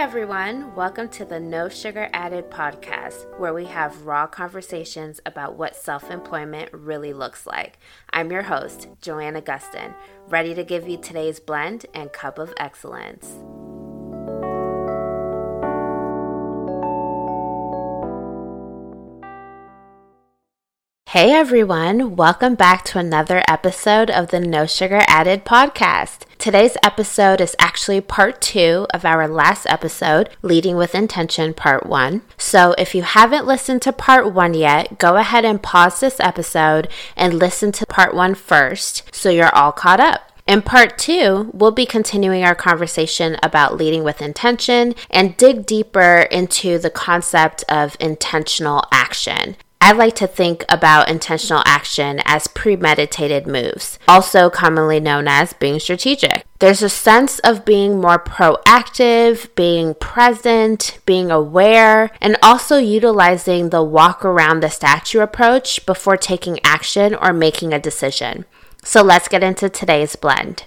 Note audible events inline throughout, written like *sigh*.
everyone, welcome to the No Sugar Added podcast, where we have raw conversations about what self employment really looks like. I'm your host, Joanna Gustin, ready to give you today's blend and cup of excellence. Hey everyone, welcome back to another episode of the No Sugar Added podcast. Today's episode is actually part two of our last episode, Leading with Intention Part One. So if you haven't listened to Part One yet, go ahead and pause this episode and listen to Part One first so you're all caught up. In part two, we'll be continuing our conversation about leading with intention and dig deeper into the concept of intentional action. I like to think about intentional action as premeditated moves, also commonly known as being strategic. There's a sense of being more proactive, being present, being aware, and also utilizing the walk around the statue approach before taking action or making a decision. So let's get into today's blend.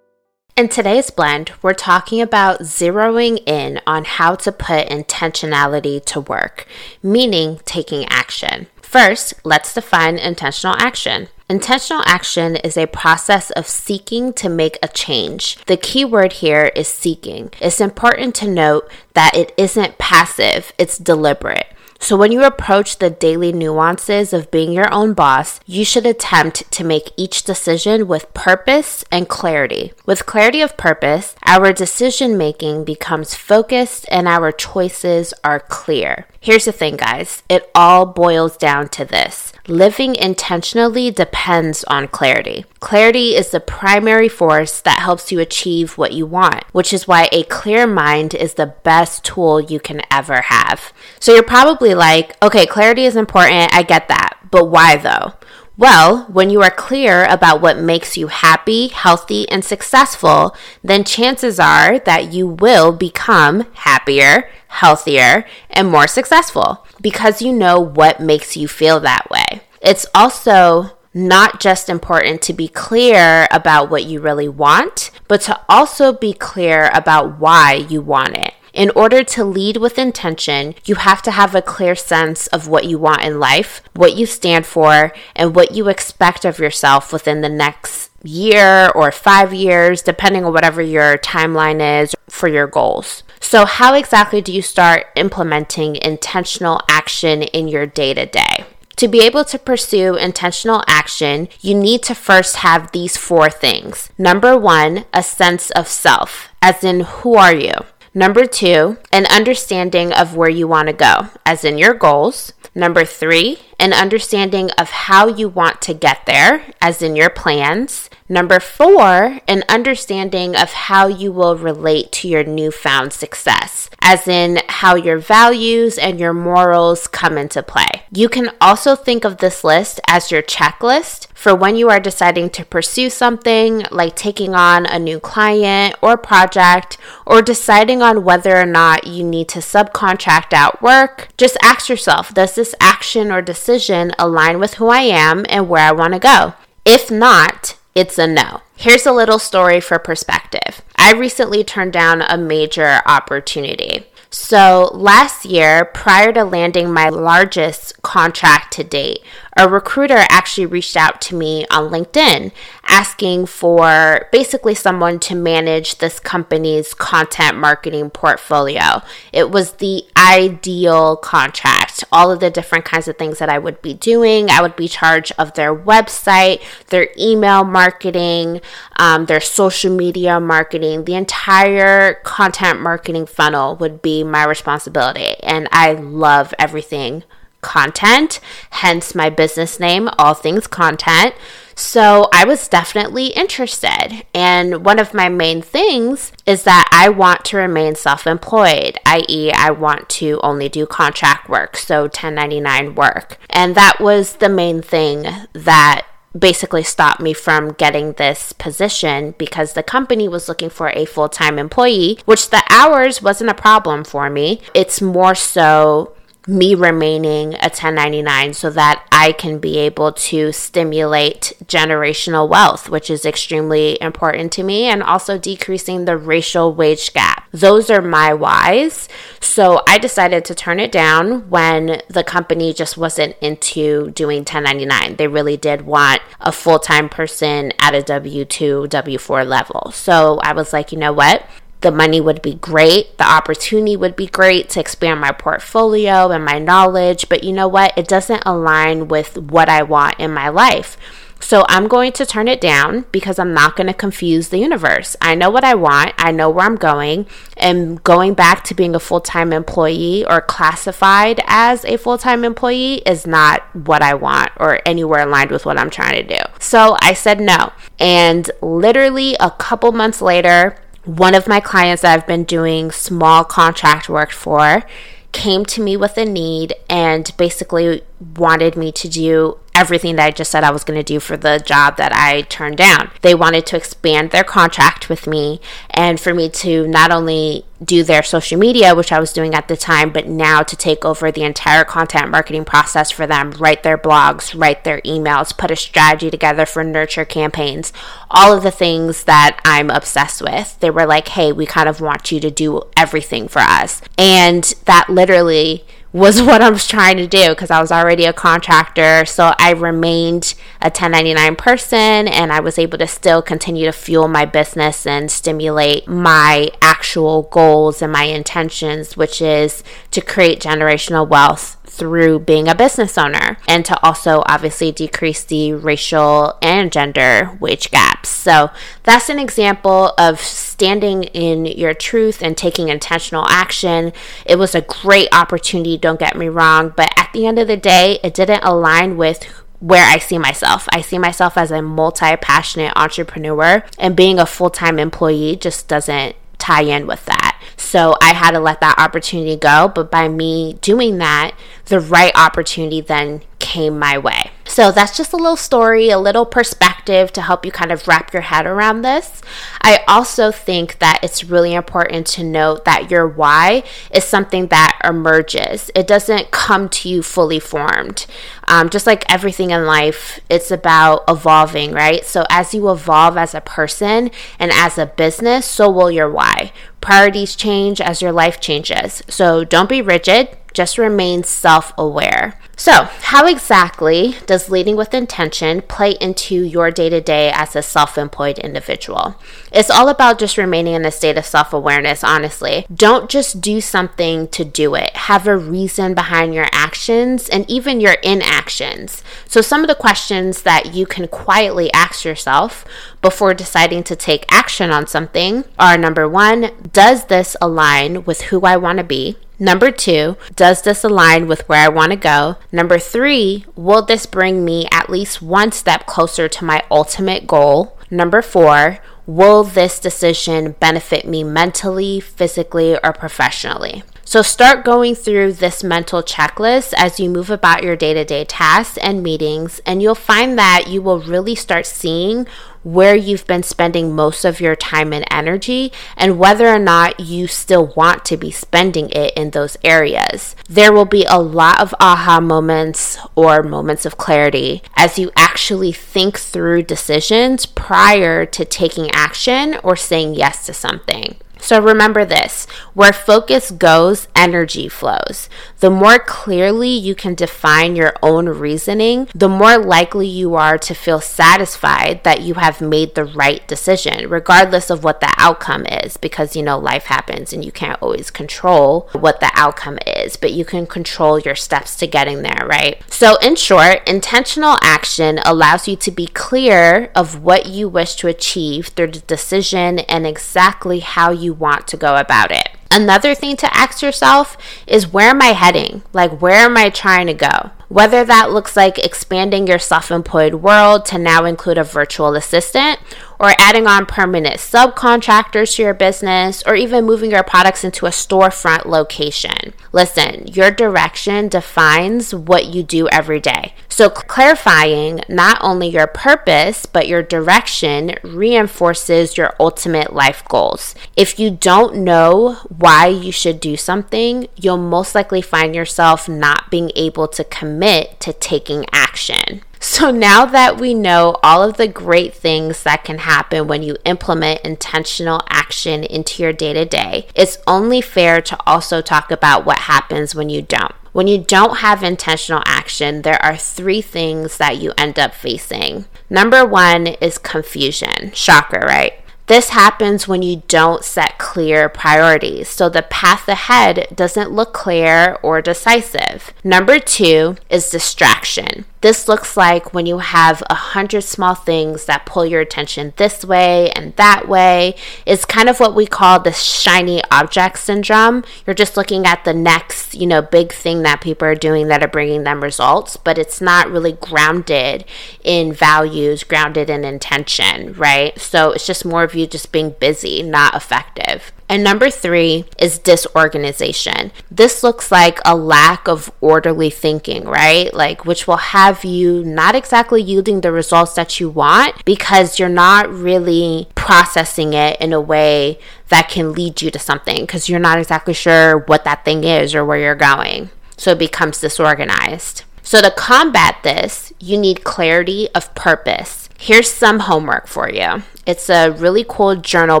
In today's blend, we're talking about zeroing in on how to put intentionality to work, meaning taking action. First, let's define intentional action. Intentional action is a process of seeking to make a change. The key word here is seeking. It's important to note that it isn't passive, it's deliberate. So, when you approach the daily nuances of being your own boss, you should attempt to make each decision with purpose and clarity. With clarity of purpose, our decision making becomes focused and our choices are clear. Here's the thing, guys it all boils down to this living intentionally depends on clarity. Clarity is the primary force that helps you achieve what you want, which is why a clear mind is the best tool you can ever have. So you're probably like, okay, clarity is important, I get that, but why though? Well, when you are clear about what makes you happy, healthy, and successful, then chances are that you will become happier, healthier, and more successful because you know what makes you feel that way. It's also not just important to be clear about what you really want, but to also be clear about why you want it. In order to lead with intention, you have to have a clear sense of what you want in life, what you stand for, and what you expect of yourself within the next year or five years, depending on whatever your timeline is for your goals. So, how exactly do you start implementing intentional action in your day to day? To be able to pursue intentional action, you need to first have these four things. Number one, a sense of self, as in, who are you? Number two, an understanding of where you want to go, as in your goals. Number three, an understanding of how you want to get there, as in your plans. Number four, an understanding of how you will relate to your newfound success, as in how your values and your morals come into play. You can also think of this list as your checklist for when you are deciding to pursue something like taking on a new client or project or deciding on whether or not you need to subcontract out work. Just ask yourself, does this action or decision align with who I am and where I want to go? If not, it's a no. Here's a little story for perspective. I recently turned down a major opportunity. So, last year, prior to landing my largest contract to date, a recruiter actually reached out to me on LinkedIn asking for basically someone to manage this company's content marketing portfolio. It was the ideal contract, all of the different kinds of things that I would be doing. I would be charged of their website, their email marketing, um, their social media marketing, the entire content marketing funnel would be my responsibility. And I love everything content, hence my business name, All Things Content. So I was definitely interested. And one of my main things is that I want to remain self employed, i.e., I want to only do contract work, so 1099 work. And that was the main thing that basically stopped me from getting this position because the company was looking for a full time employee, which the hours wasn't a problem for me. It's more so me remaining a 1099 so that I can be able to stimulate generational wealth, which is extremely important to me, and also decreasing the racial wage gap. Those are my whys. So I decided to turn it down when the company just wasn't into doing 1099. They really did want a full time person at a W 2, W 4 level. So I was like, you know what? The money would be great, the opportunity would be great to expand my portfolio and my knowledge, but you know what? It doesn't align with what I want in my life. So I'm going to turn it down because I'm not going to confuse the universe. I know what I want, I know where I'm going, and going back to being a full time employee or classified as a full time employee is not what I want or anywhere aligned with what I'm trying to do. So I said no. And literally a couple months later, one of my clients that I've been doing small contract work for came to me with a need and basically wanted me to do everything that I just said I was going to do for the job that I turned down. They wanted to expand their contract with me and for me to not only do their social media, which I was doing at the time, but now to take over the entire content marketing process for them, write their blogs, write their emails, put a strategy together for nurture campaigns, all of the things that I'm obsessed with. They were like, hey, we kind of want you to do everything for us. And that literally was *laughs* what I was trying to do because I was already a contractor. So I remained a 1099 person and I was able to still continue to fuel my business and stimulate my actual goals and my intentions, which is to create generational wealth through being a business owner and to also obviously decrease the racial and gender wage gaps. So that's an example of standing in your truth and taking intentional action. It was a great opportunity, don't get me wrong, but at the end of the day, it didn't align with where I see myself. I see myself as a multi passionate entrepreneur, and being a full time employee just doesn't tie in with that. So I had to let that opportunity go. But by me doing that, the right opportunity then came my way. So that's just a little story, a little perspective to help you kind of wrap your head around this. I also think that it's really important to note that your why is something that emerges, it doesn't come to you fully formed. Um, just like everything in life, it's about evolving, right? So as you evolve as a person and as a business, so will your why. Priorities change as your life changes. So don't be rigid just remain self aware. So, how exactly does leading with intention play into your day to day as a self employed individual? It's all about just remaining in a state of self awareness, honestly. Don't just do something to do it, have a reason behind your actions and even your inactions. So, some of the questions that you can quietly ask yourself before deciding to take action on something are number one, does this align with who I want to be? Number two, does this align with where I want to go? Number three, will this bring me at least one step closer to my ultimate goal? Number four, will this decision benefit me mentally, physically, or professionally? So start going through this mental checklist as you move about your day to day tasks and meetings, and you'll find that you will really start seeing where you've been spending most of your time and energy and whether or not you still want to be spending it in those areas. There will be a lot of aha moments or moments of clarity as you actually think through decisions prior to taking action or saying yes to something. So remember this where focus goes, energy flows. The more clearly you can define your own reasoning, the more likely you are to feel satisfied that you have made the right decision, regardless of what the outcome is, because you know life happens and you can't always control what the outcome is, but you can control your steps to getting there, right? So, in short, intentional action allows you to be clear of what you wish to achieve through the decision and exactly how you want to go about it. Another thing to ask yourself is where am I heading? Like, where am I trying to go? Whether that looks like expanding your self employed world to now include a virtual assistant, or adding on permanent subcontractors to your business, or even moving your products into a storefront location. Listen, your direction defines what you do every day. So, clarifying not only your purpose, but your direction reinforces your ultimate life goals. If you don't know why you should do something, you'll most likely find yourself not being able to commit to taking action. So now that we know all of the great things that can happen when you implement intentional action into your day to day, it's only fair to also talk about what happens when you don't. When you don't have intentional action, there are three things that you end up facing. Number one is confusion. Shocker, right? This happens when you don't set clear priorities, so the path ahead doesn't look clear or decisive. Number two is distraction. This looks like when you have a hundred small things that pull your attention this way and that way. It's kind of what we call the shiny object syndrome. You're just looking at the next, you know, big thing that people are doing that are bringing them results, but it's not really grounded in values, grounded in intention, right? So it's just more of you just being busy, not effective. And number three is disorganization. This looks like a lack of orderly thinking, right? Like, which will have you not exactly yielding the results that you want because you're not really processing it in a way that can lead you to something because you're not exactly sure what that thing is or where you're going. So it becomes disorganized. So, to combat this, you need clarity of purpose. Here's some homework for you. It's a really cool journal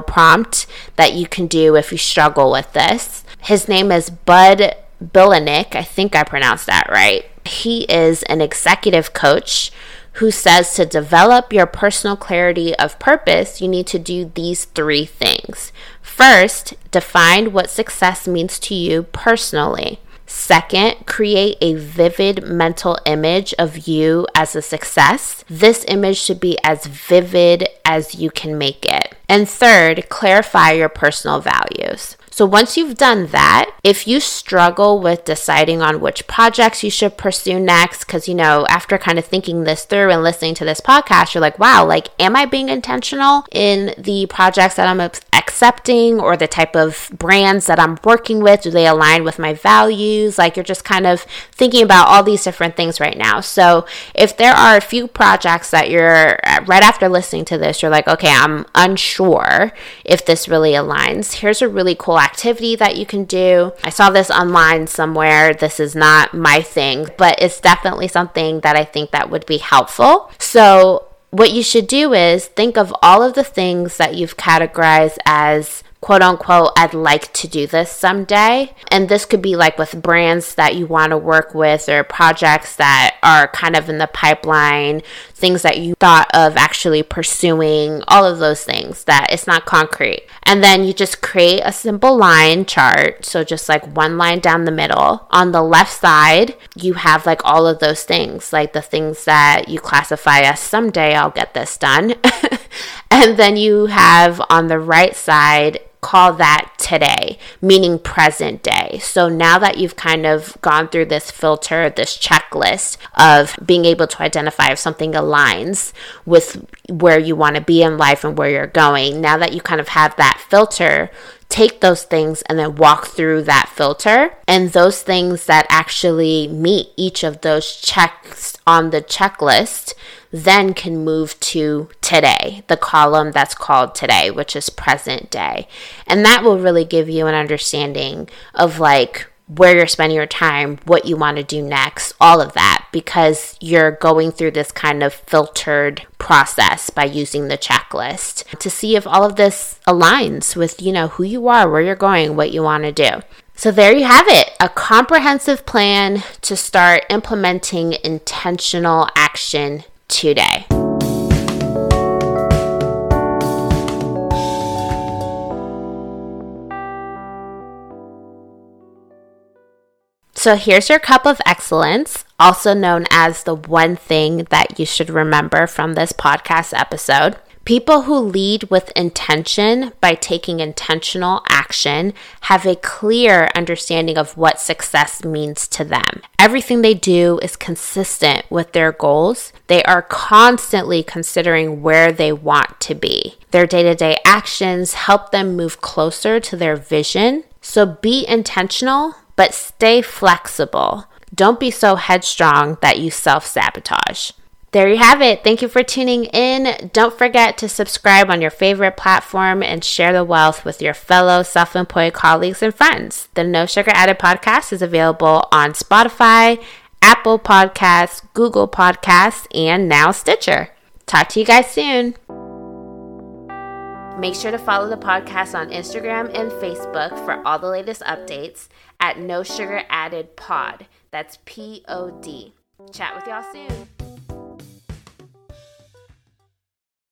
prompt that you can do if you struggle with this. His name is Bud Bilanich. I think I pronounced that right. He is an executive coach who says to develop your personal clarity of purpose, you need to do these three things. First, define what success means to you personally. Second, create a vivid mental image of you as a success. This image should be as vivid as you can make it. And third, clarify your personal values. So once you've done that, if you struggle with deciding on which projects you should pursue next, because, you know, after kind of thinking this through and listening to this podcast, you're like, wow, like, am I being intentional in the projects that I'm accepting or the type of brands that I'm working with? Do they align with my values? Like, you're just kind of thinking about all these different things right now. So if there are a few projects that you're uh, right after listening to this, you're like, okay, I'm unsure if this really aligns, here's a really cool activity that you can do. I saw this online somewhere. This is not my thing, but it's definitely something that I think that would be helpful. So what you should do is think of all of the things that you've categorized as quote unquote, I'd like to do this someday. And this could be like with brands that you want to work with or projects that are kind of in the pipeline, things that you thought of actually pursuing, all of those things that it's not concrete. And then you just create a simple line chart. So just like one line down the middle. On the left side, you have like all of those things, like the things that you classify as someday I'll get this done. *laughs* and then you have on the right side call that today, meaning present day. So now that you've kind of gone through this filter, this checklist of being able to identify if something aligns with where you want to be in life and where you're going, now that you kind of have that filter, take those things and then walk through that filter. And those things that actually meet each of those checks on the checklist then can move to today, the column that's called today, which is present day. And that will really give you an understanding of like where you're spending your time, what you want to do next, all of that, because you're going through this kind of filtered process by using the checklist to see if all of this aligns with, you know, who you are, where you're going, what you want to do. So, there you have it a comprehensive plan to start implementing intentional action today. So here's your cup of excellence, also known as the one thing that you should remember from this podcast episode. People who lead with intention by taking intentional action have a clear understanding of what success means to them. Everything they do is consistent with their goals. They are constantly considering where they want to be. Their day to day actions help them move closer to their vision. So be intentional, but stay flexible. Don't be so headstrong that you self sabotage. There you have it. Thank you for tuning in. Don't forget to subscribe on your favorite platform and share the wealth with your fellow self employed colleagues and friends. The No Sugar Added podcast is available on Spotify, Apple Podcasts, Google Podcasts, and now Stitcher. Talk to you guys soon. Make sure to follow the podcast on Instagram and Facebook for all the latest updates at No Sugar Added Pod. That's P O D. Chat with y'all soon.